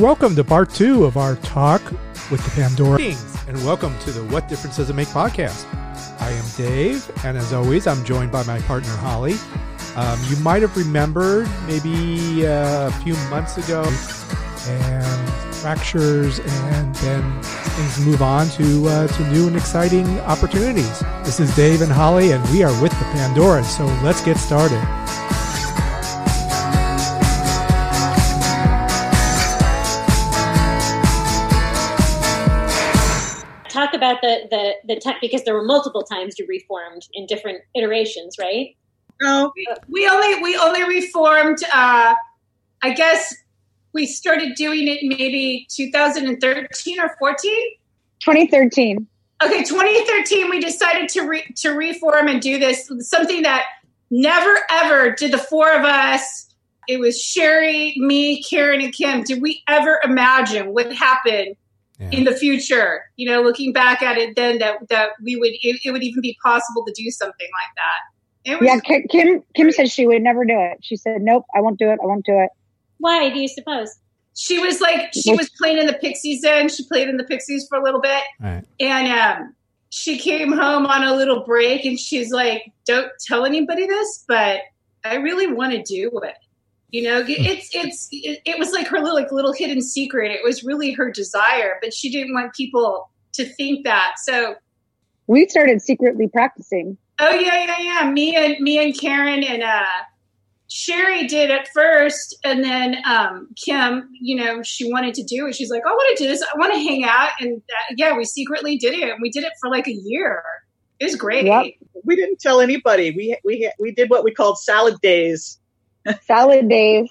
Welcome to part two of our talk with the Pandora. Greetings, And welcome to the What Difference Does It Make podcast. I am Dave, and as always, I'm joined by my partner Holly. Um, you might have remembered maybe uh, a few months ago, and fractures, and then things move on to uh, to new and exciting opportunities. This is Dave and Holly, and we are with the Pandora. So let's get started. About the the the time because there were multiple times you reformed in different iterations, right? No, we, we only we only reformed. Uh, I guess we started doing it maybe 2013 or 14. 2013. Okay, 2013. We decided to re, to reform and do this something that never ever did the four of us. It was Sheri, me, Karen, and Kim. Did we ever imagine what happened yeah. in the future? You know, looking back at it, then that that we would it, it would even be possible to do something like that. yeah, Kim. Kim said she would never do it. She said, "Nope, I won't do it. I won't do it." Why do you suppose? She was like she was playing in the Pixies then. She played in the Pixies for a little bit, right. and um, she came home on a little break, and she's like, "Don't tell anybody this, but I really want to do it." You know, it's it's it, it was like her little like little hidden secret. It was really her desire, but she didn't want people to think that. So we started secretly practicing. Oh yeah, yeah, yeah. Me and me and Karen and uh Sheri did at first, and then um, Kim, you know, she wanted to do it. She's like, I want to do this. I want to hang out. And uh, yeah, we secretly did it. And we did it for like a year. It was great. Yep. We didn't tell anybody. We, we, we did what we called salad days. Salad days.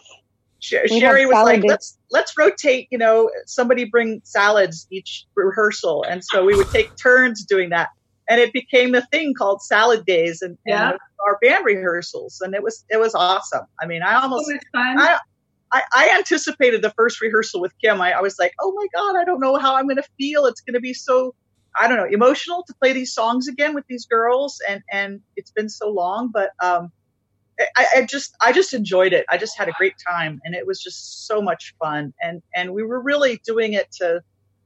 Sheri was like, days. let's, let's rotate, you know, somebody bring salads each rehearsal. And so we would take turns doing that and it became a thing called salad days and, yeah. and our band rehearsals and it was it was awesome i mean i almost I, I, I, anticipated the first rehearsal with kim I, I was like oh my god i don't know how i'm going to feel it's going to be so i don't know emotional to play these songs again with these girls and and it's been so long but um I, I just I just enjoyed it. I just had a great time, and it was just so much fun. And and we were really doing it to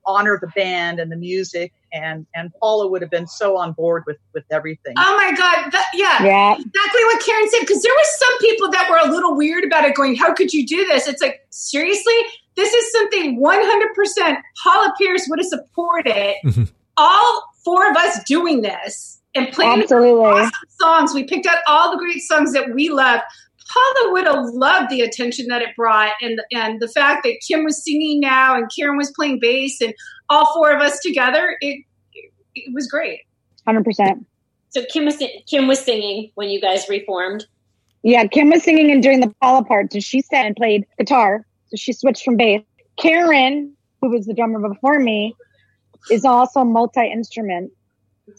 honor the band and the music and and Paula would have been so on board with with everything. Oh my god, that, yeah, yeah, exactly what Karen said. Because there were some people that were a little weird about it, going, "How could you do this?" It's like seriously, this is something 100 percent Paula Pierce would have supported. Mm-hmm. All four of us doing this and playing Absolutely. awesome songs. We picked out all the great songs that we love. Paula would have loved the attention that it brought, and and the fact that Kim was singing now and Karen was playing bass, and all four of us together. It it was great. Hundred percent. So Kim was Kim was singing when you guys reformed. Yeah, Kim was singing and doing the Paula part. So she sang and played guitar. So she switched from bass. Karen, who was the drummer before me, is also multi instrument.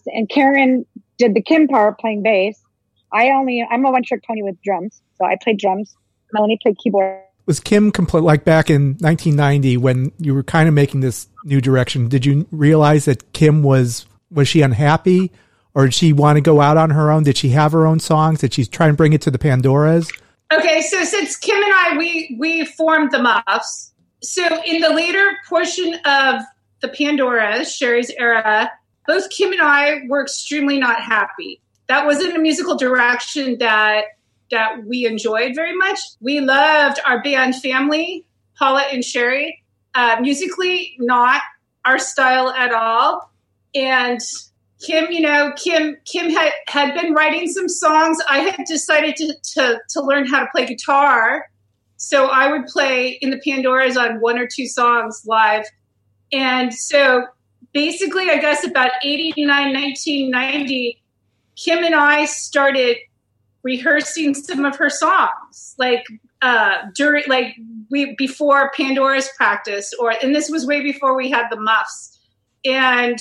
And Karen did the Kim part playing bass. I only I'm a one trick pony with drums. So I played drums. Melanie played keyboard. Was Kim complete like back in 1990 when you were kind of making this new direction? Did you realize that Kim was was she unhappy, or did she want to go out on her own? Did she have her own songs? Did she try and bring it to the Pandoras? Okay, so since Kim and I we we formed the Muffs, so in the later portion of the Pandoras, Sheri's era, both Kim and I were extremely not happy. That wasn't a musical direction that that we enjoyed very much. We loved our band family, Paula and Sheri. Uh, musically, not our style at all. And Kim, you know, Kim Kim had, had been writing some songs. I had decided to, to, to learn how to play guitar. So I would play in the Pandoras on one or two songs live. And so basically, I guess about 89, 1990, Kim and I started rehearsing some of her songs, like uh, during, like we before Pandora's practice, or and this was way before we had the muffs. And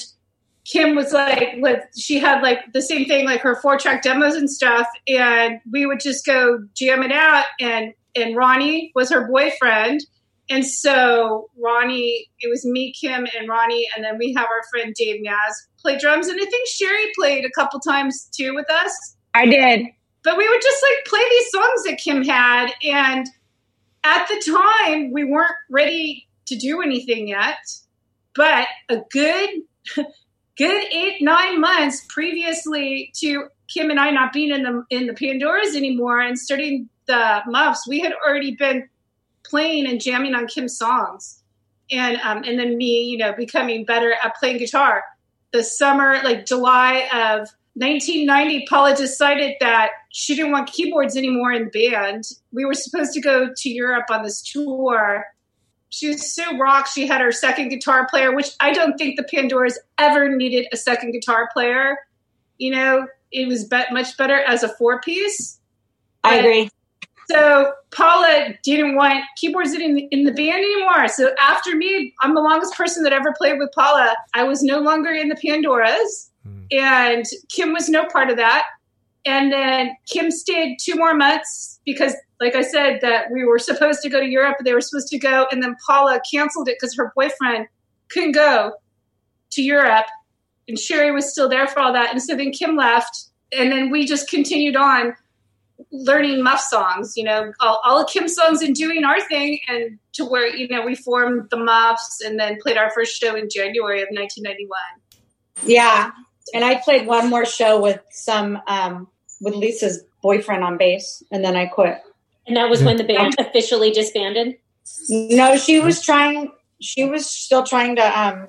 Kim was like, with she had like the same thing, like her four track demos and stuff, and we would just go jam it out. And and Ronnie was her boyfriend, and so Ronnie, it was me, Kim, and Ronnie, and then we have our friend Dave Naz play drums, and I think Sheri played a couple times too with us. I did. But we would just like play these songs that Kim had. And at the time, we weren't ready to do anything yet, but a good, good eight, nine months previously to Kim and I not being in the in the Pandoras anymore and starting the Muffs, we had already been playing and jamming on Kim's songs, and um, and then me, you know, becoming better at playing guitar. The summer, like July of 1990, Paula decided that she didn't want keyboards anymore in the band. We were supposed to go to Europe on this tour. She was so rock. She had her second guitar player, which I don't think the Pandoras ever needed a second guitar player. You know, it was be- much better as a four piece. I agree. So Paula didn't want keyboards in, in the band anymore. So after me, I'm the longest person that ever played with Paula. I was no longer in the Pandoras, mm. and Kim was no part of that. And then Kim stayed two more months because, like I said, that we were supposed to go to Europe. They were supposed to go, and then Paula canceled it because her boyfriend couldn't go to Europe and Sheri was still there for all that. And so then Kim left, and then we just continued on learning Muff songs, you know, all, all of Kim's songs and doing our thing, and to where, you know, we formed the Muffs and then played our first show in January of 1991. Yeah. And I played one more show with some, um, with Lisa's boyfriend on bass, and then I quit. And that was when the band officially disbanded? No, she was trying, she was still trying to um,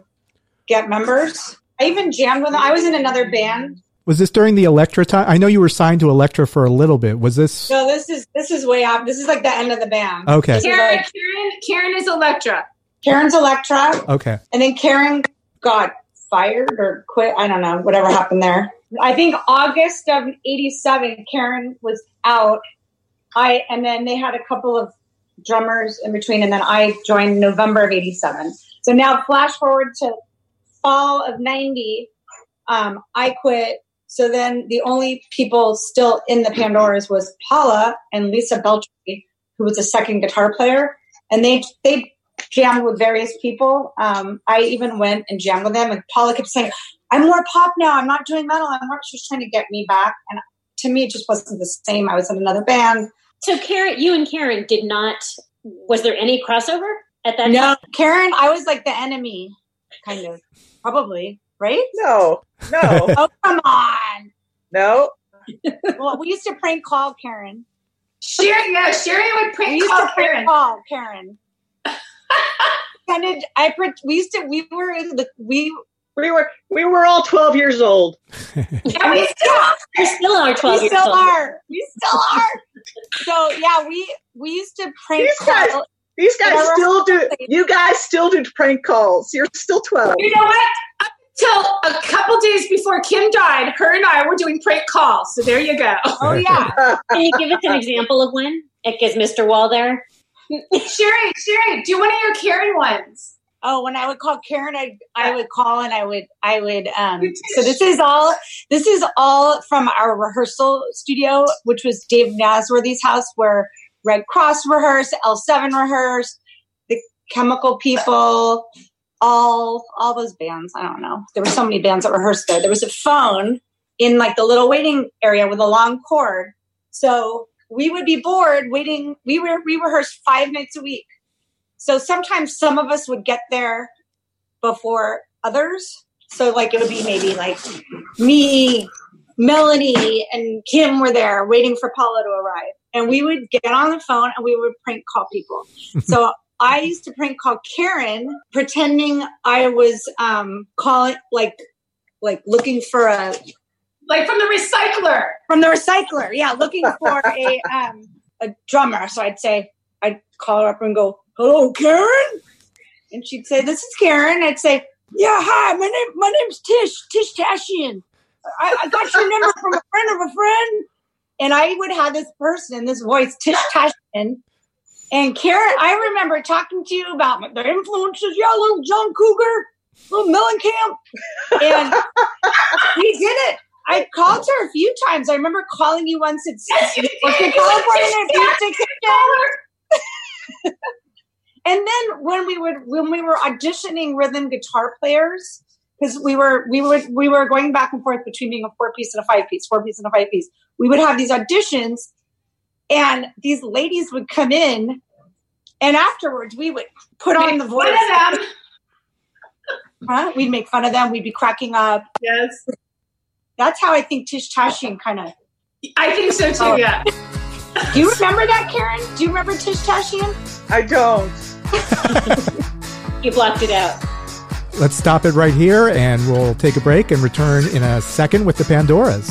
get members I even jammed with them. I was in another band. Was this during the Elektra time? I know you were signed to Elektra for a little bit. Was this? No, this is this is way off. This is like the end of the band. Okay. Karen, like, Karen, Karen is Elektra. Karen's Elektra. Okay. And then Karen got fired or quit. I don't know. Whatever happened there. I think August of '87, Karen was out. I and then they had a couple of drummers in between, and then I joined November of '87. So now, flash forward to fall of 90, um, I quit. So then the only people still in the Pandoras was Paula and Lisa Beltry, who was a second guitar player. And they, they jammed with various people. Um, I even went and jammed with them and Paula kept saying, I'm more pop now. I'm not doing metal. I'm more, just trying to get me back. And to me, it just wasn't the same. I was in another band. So Karen, you and Karen did not, was there any crossover at that no, time? No, Karen, I was like the enemy, kind of. Probably, right? No, no. oh, come on. No. well, we used to prank call Karen. Sheri, yeah, Sheri would prank we call used to Karen. Prank call Karen. kind of, I we used to we were in the we we were we were all twelve years old. and we still we still are twelve. We still are. We still are. so yeah, we we used to prank These call. Guys, these guys still do. You guys still do prank calls. You're still twelve. You know what? Up until a couple days before Kim died, her and I were doing prank calls. So there you go. Oh yeah. Can you give us an example of one? It gives Mr. Wall there. Sheri, Sheri, do one of your Karen ones. Oh, when I would call Karen, I I would call and I would I would um so this is all this is all from our rehearsal studio, which was Dave Nazworthy's house where Red Cross rehearsed, L7 rehearsed, the Chemical People, all all those bands. I don't know. There were so many bands that rehearsed there. There was a phone in like the little waiting area with a long cord. So we would be bored waiting. We were we rehearsed five nights a week. So sometimes some of us would get there before others. So like it would be maybe like me, Melanie, and Kim were there waiting for Paula to arrive and we would get on the phone and we would prank call people. so I used to prank call Karen, pretending I was um, calling like like looking for a like from the recycler from the recycler. Yeah, looking for a um, a drummer. So I'd say I'd call her up and go, "Hello, Karen," and she'd say, "This is Karen." I'd say, "Yeah, hi. My name my name's Tish Tish Tashian. I, I got your number from a friend of a friend." And I would have this person, this voice, Tish Tashin. And Karen, I remember talking to you about the influences. Yeah, little John Cougar, little Mellencamp. And he did it. I called her a few times. I remember calling you once at California and then when we would when we were auditioning rhythm guitar players, because we were we were we were going back and forth between being a four piece and a five piece, four piece and a five piece. We would have these auditions, and these ladies would come in And afterwards, we would put on the voice. Fun of them. Huh? We'd make fun of them. We'd be cracking up. Yes. That's how I think Tish Tashian kind of. I think so too. Oh. Yeah. Do you remember that, Karen? Do you remember Tish Tashian? I don't. You blocked it out. Let's stop it right here and we'll take a break and return in a second with the Pandoras.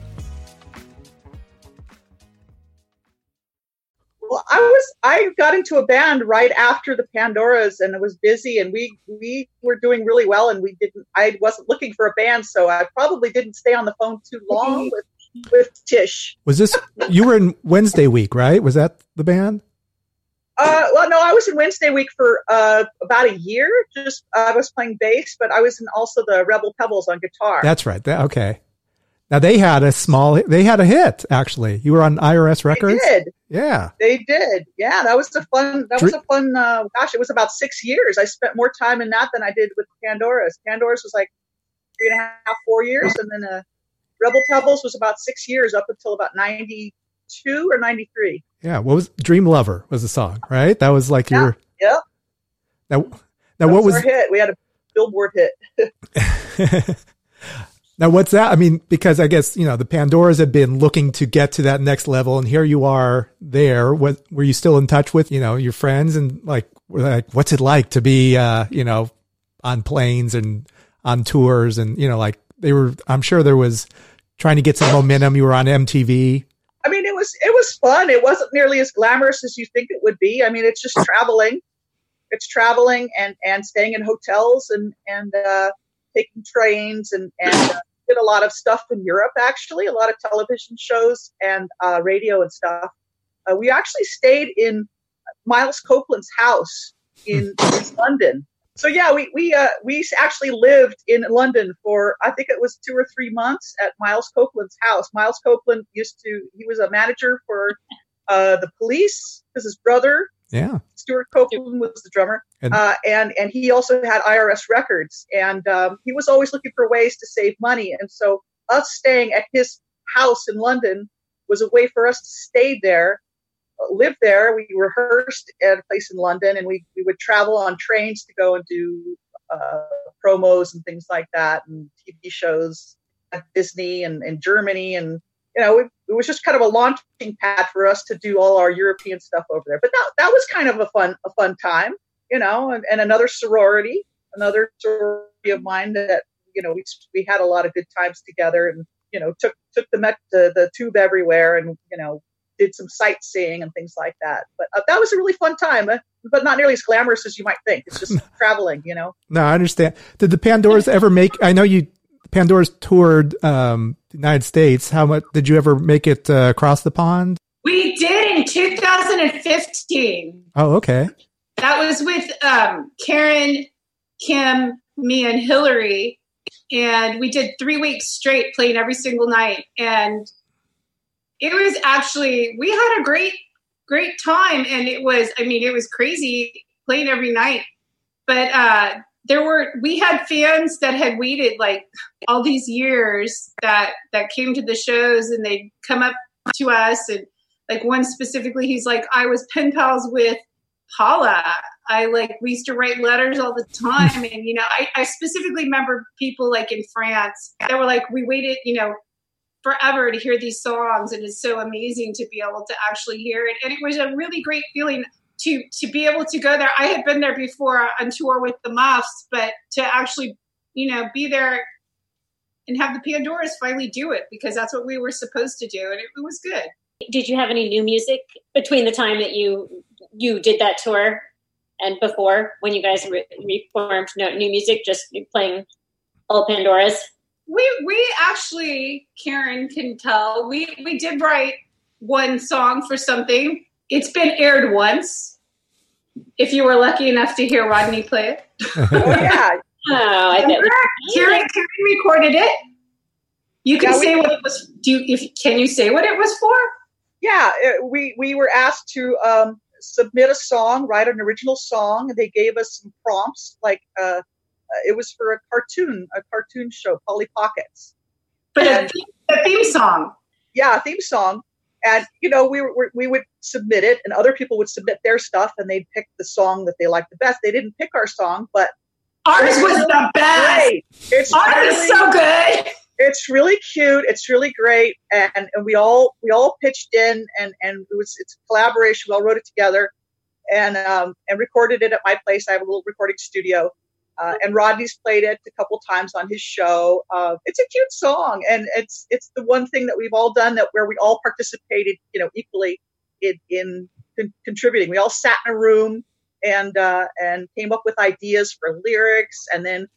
Well, I was I got into a band right after the Pandoras, and it was busy, and we we were doing really well, and we didn't. I wasn't looking for a band, so I probably didn't stay on the phone too long with with Tish. Was this you were in Wednesday week, right? Was that the band? Uh, well, no, I was in Wednesday week for uh, about a year. Just uh, I was playing bass, but I was in also the Rebel Pebbles on guitar. That's right. That, okay. Now they had a small, they had a hit actually. You were on IRS Records. They did. Yeah. They did. Yeah, that was a fun. That was a fun. Uh, gosh, it was about six years. I spent more time in that than I did with Pandora's. Pandora's was like three and a half, four years, and then uh, Rebel Pebbles was about six years up until about ninety two or ninety three. Yeah. What was Dream Lover was the song, right? That was like Yeah. your. Yeah. Now, now That what was our hit? We had a Billboard hit. now what's that? I mean, because I guess you know the Pandoras have been looking to get to that next level, and here you are there. What were you still in touch with? You know your friends and like, like what's it like to be uh, you know on planes and on tours and you know like they were. I'm sure there was trying to get some momentum. You were on MTV. I mean, it was it was fun. It wasn't nearly as glamorous as you think it would be. I mean, it's just traveling. It's traveling and and staying in hotels and and uh, taking trains and and uh, did a lot of stuff in Europe. Actually, a lot of television shows and uh, radio and stuff. Uh, we actually stayed in Miles Copeland's house in, in London. So yeah, we we uh, we actually lived in London for I think it was two or three months at Miles Copeland's house. Miles Copeland used to he was a manager for uh, the police because his brother Yeah. Stewart Copeland was the drummer, And- uh, and and he also had IRS records, and um, he was always looking for ways to save money. And so, us staying at his house in London was a way for us to stay there, uh, live there. We rehearsed at a place in London, and we we would travel on trains to go and do uh, promos and things like that, and TV shows at Disney and, and Germany, and you know, it, it was just kind of a launching pad for us to do all our European stuff over there. But that that was kind of a fun a fun time, you know, and, and another sorority, another sorority of mine that you know we we had a lot of good times together, and you know took took the met the, the tube everywhere, and you know did some sightseeing and things like that. But uh, that was a really fun time, uh, but not nearly as glamorous as you might think. It's just traveling, you know. No, I understand. Did the Pandoras ever make? I know you Pandora's toured um, the United States. How much did you ever make it uh, across the pond? We did in 2015. Oh, okay. That was with um, Karen, Kim, me, and Hillary, and we did three weeks straight playing every single night. And it was actually we had a great, great time, and it was I mean it was crazy playing every night, but uh, there were we had fans that had waited like all these years that that came to the shows and they'd come up to us and like one specifically he's like i was pen pals with paula. I like we used to write letters all the time. And you know I, I specifically remember people like in france that were like we waited you know forever to hear these songs and it's so amazing to be able to actually hear it. And it was a really great feeling to to be able to go there. I had been there before on tour with the Muffs, but to actually, you know, be there and have the Pandoras finally do it because that's what we were supposed to do, and it, it was good. Did you have any new music between the time that you you did that tour and before when you guys re- reformed? No new music, just playing all Pandoras. We we actually, Karen can tell we we did write one song for something it's been aired once. If you were lucky enough to hear Rodney play it. oh yeah. Oh, I bet. Karen, Karen recorded it. You can yeah, say we, what it was. Do you? If can you say what it was for? Yeah, it, we we were asked to um, submit a song, write an original song, and they gave us some prompts. Like uh, uh, it was for a cartoon, a cartoon show, Polly Pockets. But and, a, theme, a theme song. Yeah, a theme song and you know we were, we would submit it and other people would submit their stuff and they'd pick the song that they liked the best. They didn't pick our song but ours was the best. Great. it's ours really, is so good. it's really cute. It's really great. And, and we all we all pitched in and and it was it's a collaboration. We all wrote it together and um and recorded it at my place. I have a little recording studio uh, and Rodney's played it a couple times on his show. Uh, it's a cute song, and it's it's the one thing that we've all done that where we all participated, you know, equally in, in con- contributing. We all sat in a room and uh, and came up with ideas for lyrics, and then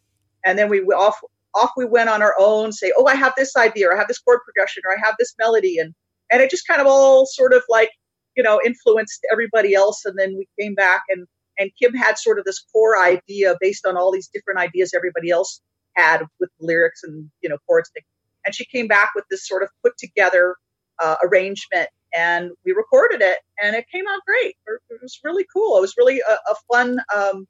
and then we off off we went on our own. Say, oh, I have this idea, or I have this chord progression, or I have this melody, and and it just kind of all sort of like you know influenced everybody else, and then we came back and and Kim had sort of this core idea based on all these different ideas everybody else had with lyrics and you know chords. And she came back with this sort of put together uh, arrangement, and we recorded it, and it came out great. It was really cool. It was really a, a fun um,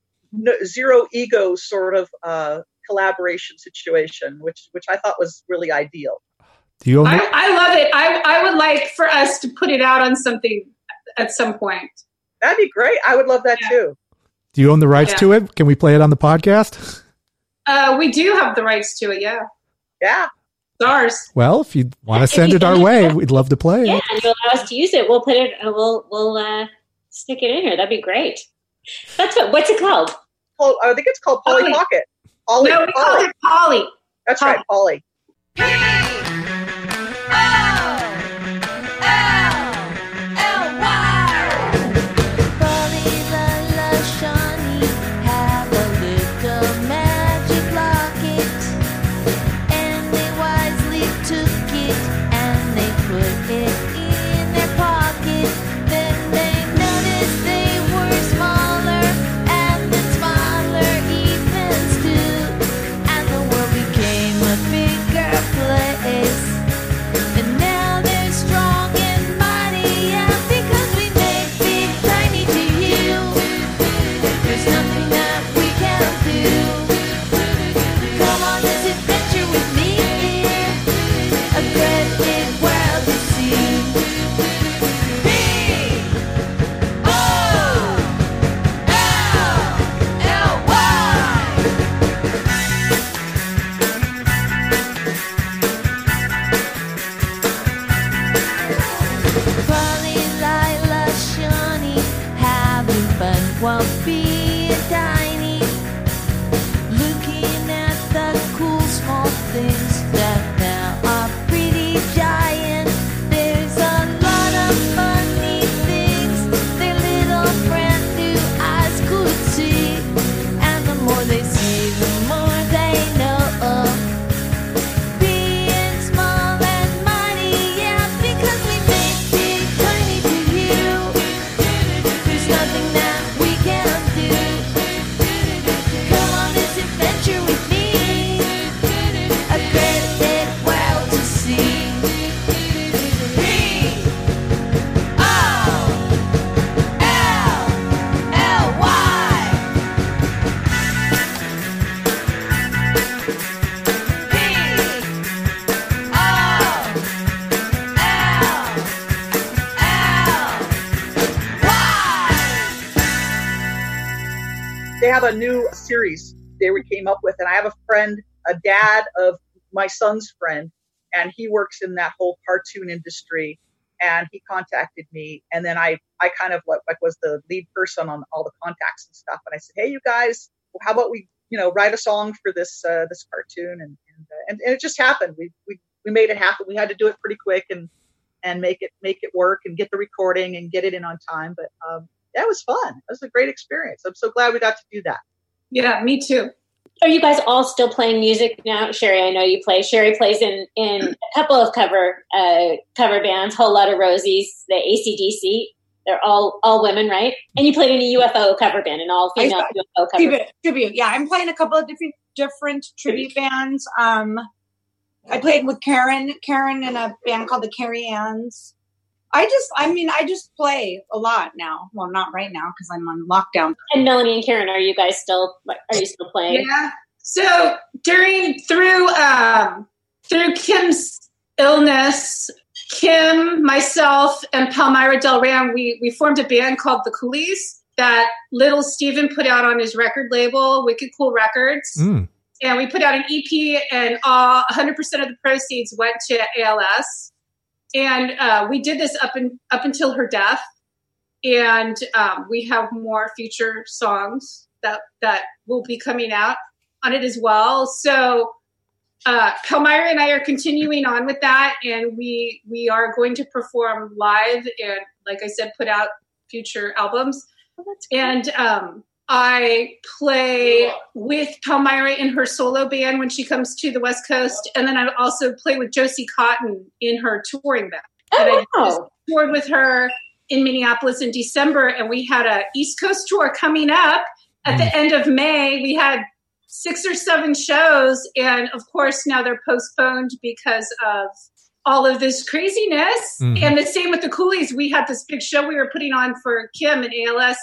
zero ego sort of uh, collaboration situation, which which I thought was really ideal. Do you? I, I love it. I I would like for us to put it out on something at some point. That'd be great. I would love that yeah. too. Do you own the rights yeah. to it? Can we play it on the podcast? Uh, we do have the rights to it. Yeah. Yeah. Stars. Well, if you want to send it our way, we'd love to play yeah, it. and allow us to use it. We'll put it. Uh, we'll we'll uh, stick it in here. That'd be great. That's what. What's it called? Well, I think it's called Polly, Polly. Pocket. Polly. No, we Polly. call it Polly. That's Polly. right, Polly. And have a new series they came up with, and I have a friend, a dad of my son's friend, and he works in that whole cartoon industry. And he contacted me, and then I, I kind of like, was the lead person on all the contacts and stuff. And I said, hey, you guys, how about we, you know, write a song for this uh, this cartoon? And and, uh, and and it just happened. We we we made it happen. We had to do it pretty quick and and make it make it work and get the recording and get it in on time. But um, that was fun. That was a great experience. I'm so glad we got to do that. Yeah, me too. Are you guys all still playing music now? Sheri, I know you play. Sheri plays in in a couple of cover uh, cover bands. Whole lot of Rosies, the ACDC. They're all all women, right? And you played in a UFO cover band, an all female UFO cover. Tribute, tribute. Yeah, I'm playing a couple of different different tribute bands. Um, I played with Karen, Karen in a band called the Carrie Anns. I just, I mean, I just play a lot now. Well, not right now because I'm on lockdown. And Melanie and Karen, are you guys still, are you still playing? Yeah. So during, through, um, through Kim's illness, Kim, myself, and Palmyra Delran, we, we formed a band called The Coolies that little Steven put out on his record label, Wicked Cool Records. Mm and we put out an EP, and all 100% of the proceeds went to ALS. And uh, we did this up in, up until her death, and um, we have more future songs that that will be coming out on it as well. So uh, Palmyra and I are continuing on with that, and we we are going to perform live and, like I said, put out future albums. Oh, and um, I play with Palmyra in her solo band when she comes to the West Coast, and then I also play with Josie Cotton in her touring band. Oh, I wow. toured with her in Minneapolis in December, and we had a East Coast tour coming up at the mm. end of May. We had six or seven shows, and of course now they're postponed because of all of this craziness. Mm-hmm. And the same with the Coolies. We had this big show we were putting on for Kim and ALS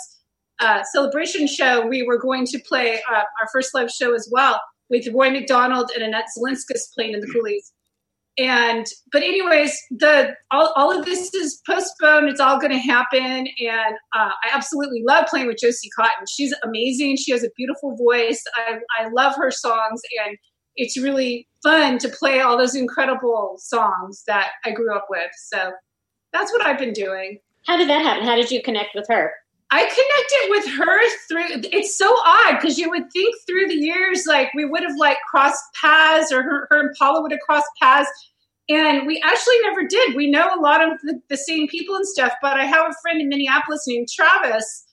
uh, celebration show, we were going to play uh, our first live show as well with Roy McDonald and Annette Zilinskas playing in the Coolies. And but anyways, the all, all of this is postponed. It's all going to happen, and uh, I absolutely love playing with Josie Cotton. She's amazing. She has a beautiful voice. I, I love her songs, and it's really fun to play all those incredible songs that I grew up with. So that's what I've been doing. How did that happen? How did you connect with her? I connected with her through. It's so odd because you would think through the years, like we would have like crossed paths, or her, her and Paula would have crossed paths, and we actually never did. We know a lot of the, the same people and stuff, but I have a friend in Minneapolis named Travis,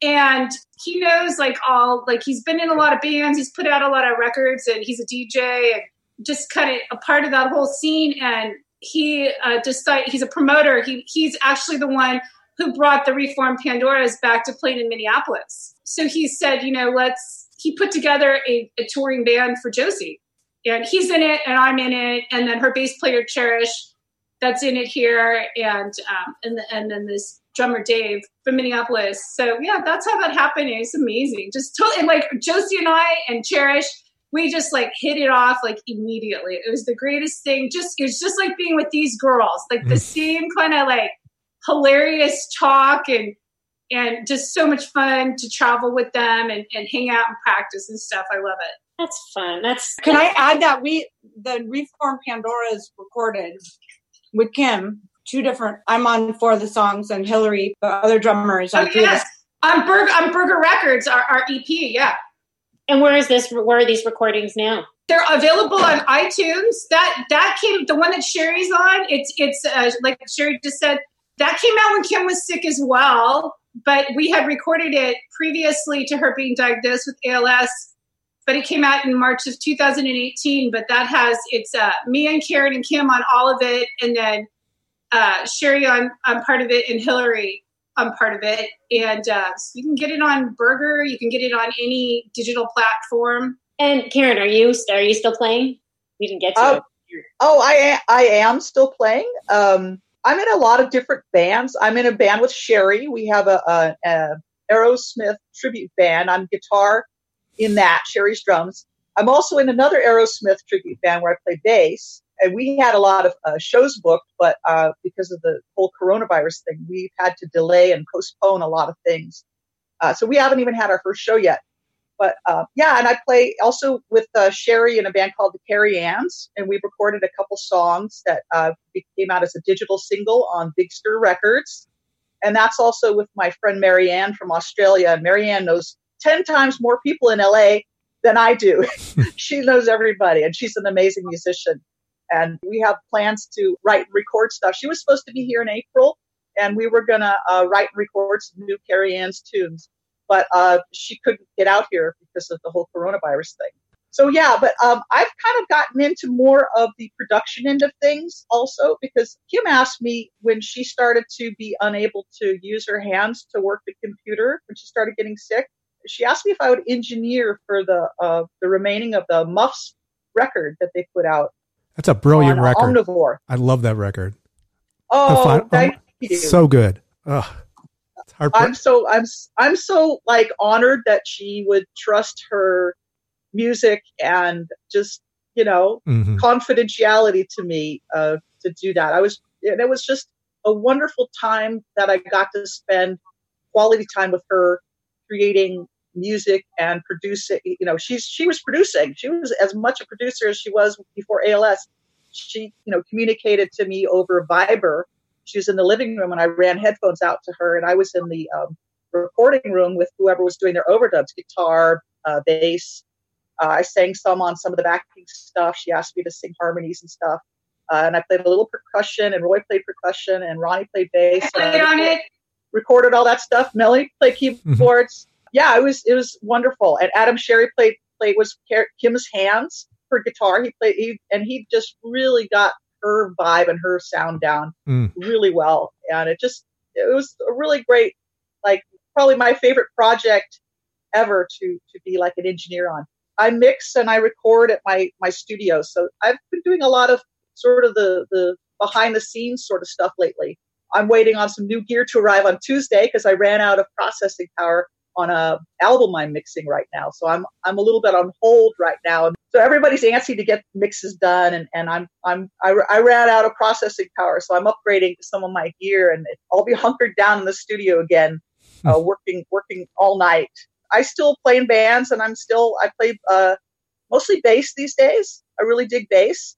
and he knows like all like he's been in a lot of bands, he's put out a lot of records, and he's a DJ and just kind of a part of that whole scene. And he uh, decided he's a promoter. He he's actually the one who brought the reformed Pandoras back to play in Minneapolis. So he said, you know, let's, he put together a, a touring band for Josie. And he's in it, and I'm in it, and then her bass player Cherish, that's in it here, and um, and the, and then this drummer Dave from Minneapolis. So yeah, that's how that happened. It's amazing. Just totally, and like Josie and I and Cherish, we just like hit it off like immediately. It was the greatest thing. Just it's just like being with these girls, like the mm. same kind of like hilarious talk and and just so much fun to travel with them and, and hang out and practice and stuff. I love it. That's fun. That's can I add that we the Reform Pandora's recorded with Kim. Two different. I'm on four of the songs, and Hillary, the other drummer, is on oh. Yes. On Burger on Burger Records, our, our EP. Yeah. And where is this? Where are these recordings now? They're available on iTunes. That that came the one that Sheri's on. It's it's uh, like Sheri just said. That came out when Kim was sick as well, but we had recorded it previously to her being diagnosed with ALS. But it came out in March of 2018. But that has it's uh, me and Karen and Kim on all of it, and then uh, Sheri on on part of it, and Hillary on part of it. And uh, so you can get it on Burger. You can get it on any digital platform. And Karen, are you are you still playing? We didn't get to. Uh, oh, I I am still playing. Um, I'm in a lot of different bands. I'm in a band with Sheri. We have a, a, a Aerosmith tribute band. I'm guitar in that, Sheri's drums. I'm also in another Aerosmith tribute band where I play bass. And we had a lot of uh, shows booked, but uh, because of the whole coronavirus thing, we've had to delay and postpone a lot of things. Uh, so we haven't even had our first show yet. But uh, yeah, and I play also with uh, Sheri in a band called the Carrie Anns, and we recorded a couple songs that uh, came out as a digital single on Big Stir Records. And that's also with my friend Marianne from Australia. And Marianne knows 10 times more people in LA than I do. she knows everybody, and she's an amazing musician. And we have plans to write and record stuff. She was supposed to be here in April, and we were going to uh, write and record some new Carrie Ann's tunes but uh, she couldn't get out here because of the whole coronavirus thing. So yeah, but um, I've kind of gotten into more of the production end of things also because Kim asked me when she started to be unable to use her hands to work the computer when she started getting sick. She asked me if I would engineer for the uh, the remaining of the Muffs record that they put out. That's a brilliant record. Omnivore. I love that record. Oh, thank you. So good. Ugh. I'm so I'm I'm so like honored that she would trust her music and just you know mm-hmm. confidentiality to me uh, to do that. I was and it was just a wonderful time that I got to spend quality time with her, creating music and producing. You know, she's she was producing. She was as much a producer as she was before ALS. She you know communicated to me over Viber she was in the living room and I ran headphones out to her and I was in the um, recording room with whoever was doing their overdubs, guitar, uh, bass. Uh, I sang some on some of the backing stuff. She asked me to sing harmonies and stuff. Uh, and I played a little percussion and Roy played percussion and Ronnie played bass. I played on it. Recorded all that stuff. Melly played mm-hmm. keyboards. Mm-hmm. Yeah, it was it was wonderful. And Adam Sherry played played was Kim's hands for guitar. He played he and he just really got her vibe and her sound down mm. really well. And it just, it was a really great, like probably my favorite project ever to, to be like an engineer on. I mix and I record at my, my studio. So I've been doing a lot of sort of the, the behind the scenes sort of stuff lately. I'm waiting on some new gear to arrive on Tuesday because I ran out of processing power on a album I'm mixing right now. So I'm I'm a little bit on hold right now. So everybody's antsy to get mixes done, and, and I'm I'm I, I ran out of processing power, so I'm upgrading some of my gear, and I'll be hunkered down in the studio again, uh, hmm. working working all night. I still play in bands, and I'm still I play uh, mostly bass these days. I really dig bass.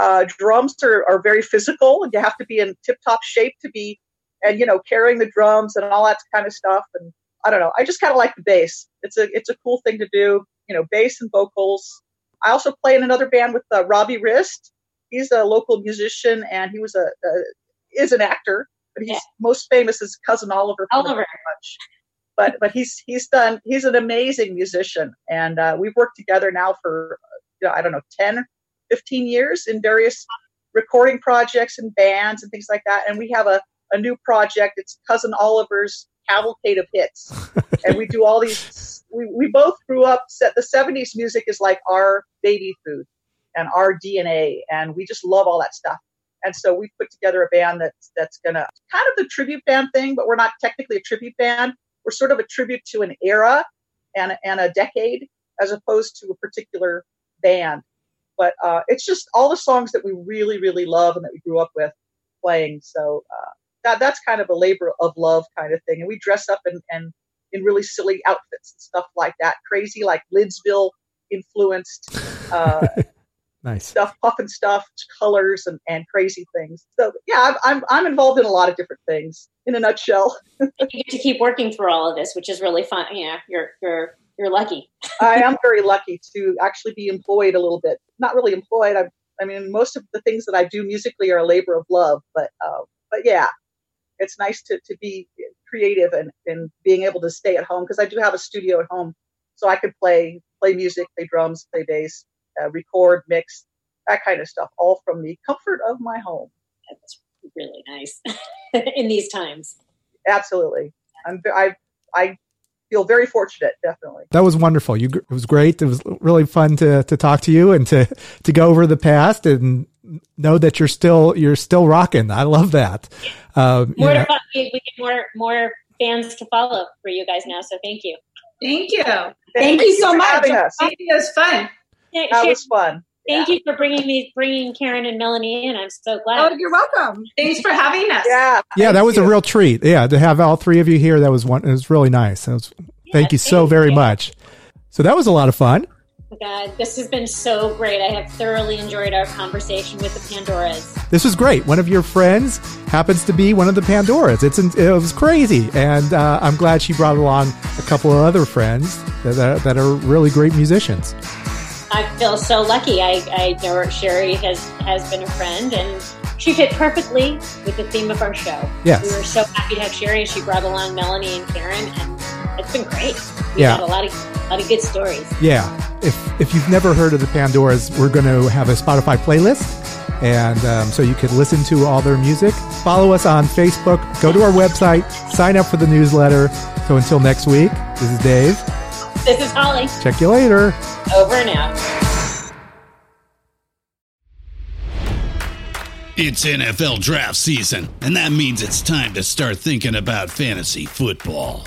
Uh, drums are, are very physical, and you have to be in tip top shape to be, and you know, carrying the drums and all that kind of stuff. And I don't know. I just kind of like the bass. It's a it's a cool thing to do. You know, bass and vocals. I also play in another band with uh, Robbie Rist. He's a local musician and he was a, a is an actor, but he's yeah. most famous as cousin Oliver. Oliver. But but he's he's done he's an amazing musician and uh, we've worked together now for you know, I don't know 10, 15 years in various recording projects and bands and things like that. And we have a a new project. It's cousin Oliver's cavalcade of hits. and we do all these, we, we both grew up, set, the 70s music is like our baby food and our DNA. And we just love all that stuff. And so we put together a band that's, that's going to kind of the tribute band thing, but we're not technically a tribute band. We're sort of a tribute to an era and, and a decade as opposed to a particular band. But uh, it's just all the songs that we really, really love and that we grew up with playing. So uh, that that's kind of a labor of love kind of thing. And we dress up in, and in really silly outfits and stuff like that, crazy like Lidsville influenced uh, nice stuff, Pufnstuf, colors and, and crazy things. So yeah, I'm, I'm I'm involved in a lot of different things. In a nutshell, you get to keep working through all of this, which is really fun. Yeah, you're you're you're lucky. I am very lucky to actually be employed a little bit. Not really employed. I, I mean, most of the things that I do musically are a labor of love, but uh, but yeah, it's nice to, to be creative and, and being able to stay at home because I do have a studio at home, so I could play play music, play drums, play bass, uh, record, mix, that kind of stuff, all from the comfort of my home. That's really nice in these times. Absolutely, I'm I I feel very fortunate. Definitely, that was wonderful. You it was great. It was really fun to to talk to you and to to go over the past and know that you're still you're still rocking. I love that. Um, more to, we, we get more more fans to follow for you guys now. So thank you. Thank you. Thank, thank you so much. It was fun. Yeah, that was fun. Thank yeah. you for bringing me, bringing Karen and Melanie in. I'm so glad. Oh, you're welcome. Thanks for having us. Yeah, yeah, that was you. a real treat. Yeah, to have all three of you here, that was one. It was really nice. Was, yeah, thank you so very you. much. So that was a lot of fun. Oh God, this has been so great. I have thoroughly enjoyed our conversation with the Pandoras. This was great. One of your friends happens to be one of the Pandoras. It's it was crazy, and uh, I'm glad she brought along a couple of other friends that, that, that are really great musicians. I feel so lucky. I, I know Sheri has has been a friend, and she fit perfectly with the theme of our show. Yes, we were so happy to have Sheri. And she brought along Melanie and Karen, and it's been great. We yeah, had a lot of a lot of good stories. Yeah, if if you've never heard of the Pandoras, we're going to have a Spotify playlist, and um, so you can listen to all their music. Follow us on Facebook. Go to our website. Sign up for the newsletter. So until next week, this is Dave. This is Holly. Check you later. Over and out. It's NFL draft season, and that means it's time to start thinking about fantasy football.